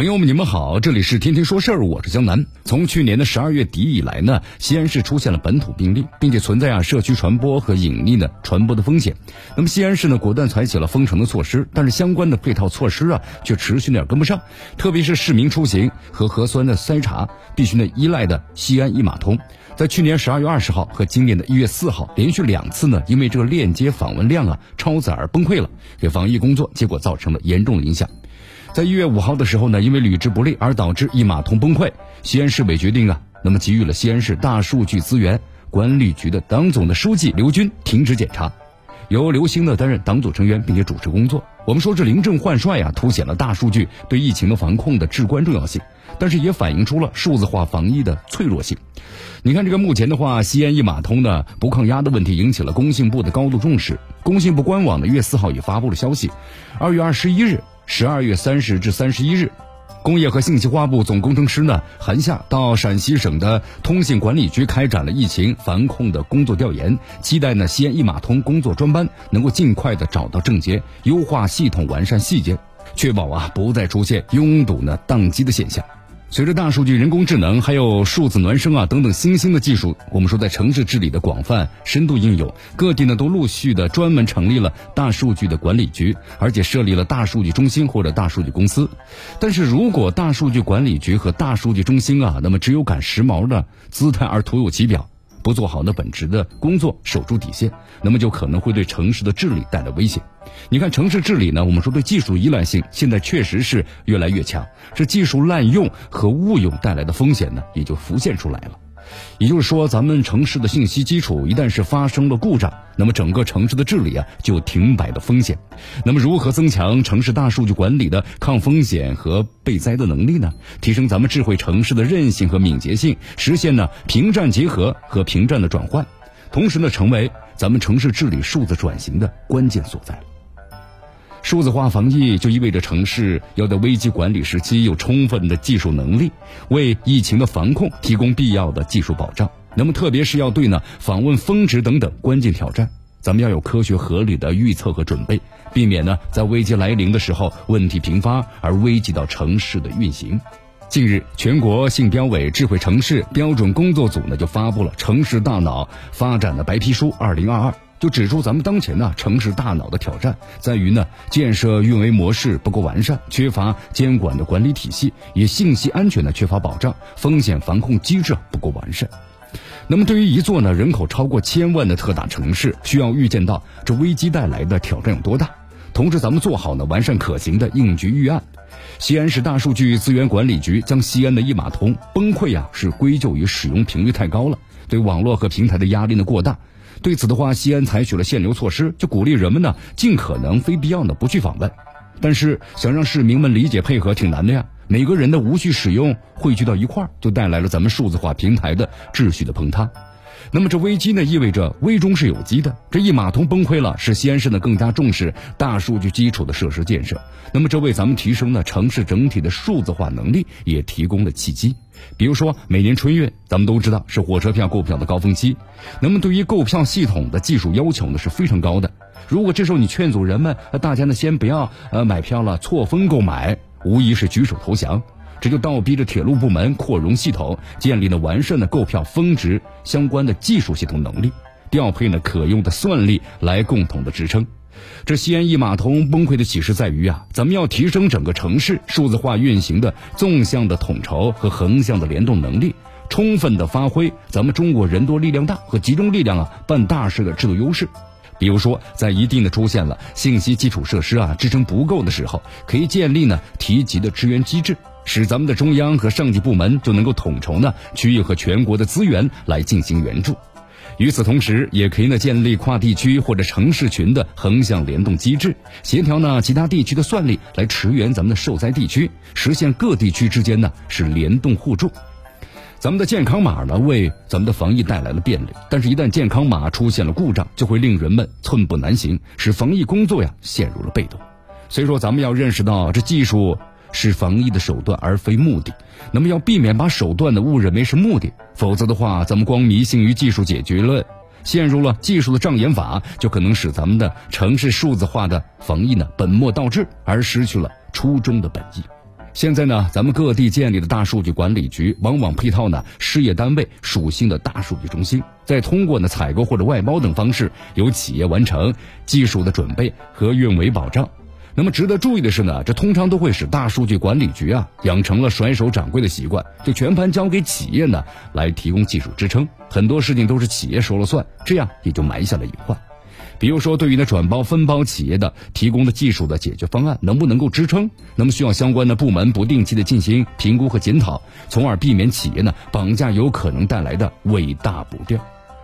朋友们，你们好，这里是天天说事儿，我是江南。从去年的十二月底以来呢，西安市出现了本土病例，并且存在啊社区传播和隐匿的传播的风险。那么西安市呢，果断采取了封城的措施，但是相关的配套措施啊，却持续点跟不上。特别是市民出行和核酸的筛查，必须呢依赖的西安一码通，在去年十二月二十号和今年的一月四号，连续两次呢，因为这个链接访问量啊超载而崩溃了，给防疫工作结果造成了严重的影响。在一月五号的时候呢，因为履职不力而导致一码通崩溃，西安市委决定啊，那么给予了西安市大数据资源管理局的党总的书记刘军停职检查，由刘星呢担任党组成员并且主持工作。我们说这临阵换帅呀，凸显了大数据对疫情的防控的至关重要性，但是也反映出了数字化防疫的脆弱性。你看这个目前的话，西安一码通的不抗压的问题引起了工信部的高度重视。工信部官网呢，月四号也发布了消息，二月二十一日。十二月三十至三十一日，工业和信息化部总工程师呢韩夏到陕西省的通信管理局开展了疫情防控的工作调研，期待呢西安一码通工作专班能够尽快的找到症结，优化系统，完善细节，确保啊不再出现拥堵呢宕机的现象。随着大数据、人工智能还有数字孪生啊等等新兴的技术，我们说在城市治理的广泛深度应用，各地呢都陆续的专门成立了大数据的管理局，而且设立了大数据中心或者大数据公司。但是如果大数据管理局和大数据中心啊，那么只有赶时髦的姿态而徒有其表。不做好那本职的工作，守住底线，那么就可能会对城市的治理带来危险。你看，城市治理呢，我们说对技术依赖性现在确实是越来越强，这技术滥用和误用带来的风险呢，也就浮现出来了。也就是说，咱们城市的信息基础一旦是发生了故障，那么整个城市的治理啊就停摆的风险。那么，如何增强城市大数据管理的抗风险和备灾的能力呢？提升咱们智慧城市的韧性和敏捷性，实现呢平战结合和平战的转换，同时呢成为咱们城市治理数字转型的关键所在。数字化防疫就意味着城市要在危机管理时期有充分的技术能力，为疫情的防控提供必要的技术保障。那么，特别是要对呢访问峰值等等关键挑战，咱们要有科学合理的预测和准备，避免呢在危机来临的时候问题频发而危及到城市的运行。近日，全国信标委智慧城市标准工作组呢就发布了《城市大脑发展的白皮书（二零二二）》。就指出，咱们当前呢城市大脑的挑战在于呢建设运维模式不够完善，缺乏监管的管理体系，也信息安全呢缺乏保障，风险防控机制不够完善。那么，对于一座呢人口超过千万的特大城市，需要预见到这危机带来的挑战有多大，同时咱们做好呢完善可行的应急预案。西安市大数据资源管理局将西安的一码通崩溃啊是归咎于使用频率太高了，对网络和平台的压力呢过大。对此的话，西安采取了限流措施，就鼓励人们呢尽可能非必要的不去访问。但是想让市民们理解配合挺难的呀。每个人的无序使用汇聚到一块儿，就带来了咱们数字化平台的秩序的崩塌。那么这危机呢，意味着危中是有机的。这一码通崩溃了，使西安市呢更加重视大数据基础的设施建设。那么这为咱们提升了城市整体的数字化能力也提供了契机。比如说，每年春运，咱们都知道是火车票购票的高峰期。那么对于购票系统的技术要求呢是非常高的。如果这时候你劝阻人们，大家呢先不要呃买票了，错峰购买，无疑是举手投降。这就倒逼着铁路部门扩容系统，建立了完善的购票峰值相关的技术系统能力，调配呢可用的算力来共同的支撑。这西安一码通崩溃的启示在于啊，咱们要提升整个城市数字化运行的纵向的统筹和横向的联动能力，充分的发挥咱们中国人多力量大和集中力量啊办大事的制度优势。比如说，在一定的出现了信息基础设施啊支撑不够的时候，可以建立呢提及的支援机制。使咱们的中央和上级部门就能够统筹呢区域和全国的资源来进行援助，与此同时，也可以呢建立跨地区或者城市群的横向联动机制，协调呢其他地区的算力来驰援咱们的受灾地区，实现各地区之间呢是联动互助。咱们的健康码呢为咱们的防疫带来了便利，但是，一旦健康码出现了故障，就会令人们寸步难行，使防疫工作呀陷入了被动。所以说，咱们要认识到，这技术是防疫的手段，而非目的。那么要避免把手段呢误认为是目的，否则的话，咱们光迷信于技术解决论，陷入了技术的障眼法，就可能使咱们的城市数字化的防疫呢本末倒置，而失去了初衷的本意。现在呢，咱们各地建立的大数据管理局，往往配套呢事业单位属性的大数据中心，再通过呢采购或者外包等方式，由企业完成技术的准备和运维保障。那么值得注意的是呢，这通常都会使大数据管理局啊养成了甩手掌柜的习惯，就全盘交给企业呢来提供技术支撑，很多事情都是企业说了算，这样也就埋下了隐患。比如说，对于那转包分包企业的提供的技术的解决方案能不能够支撑，那么需要相关的部门不定期的进行评估和检讨，从而避免企业呢绑架有可能带来的尾大不掉。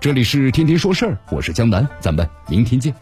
这里是天天说事儿，我是江南，咱们明天见。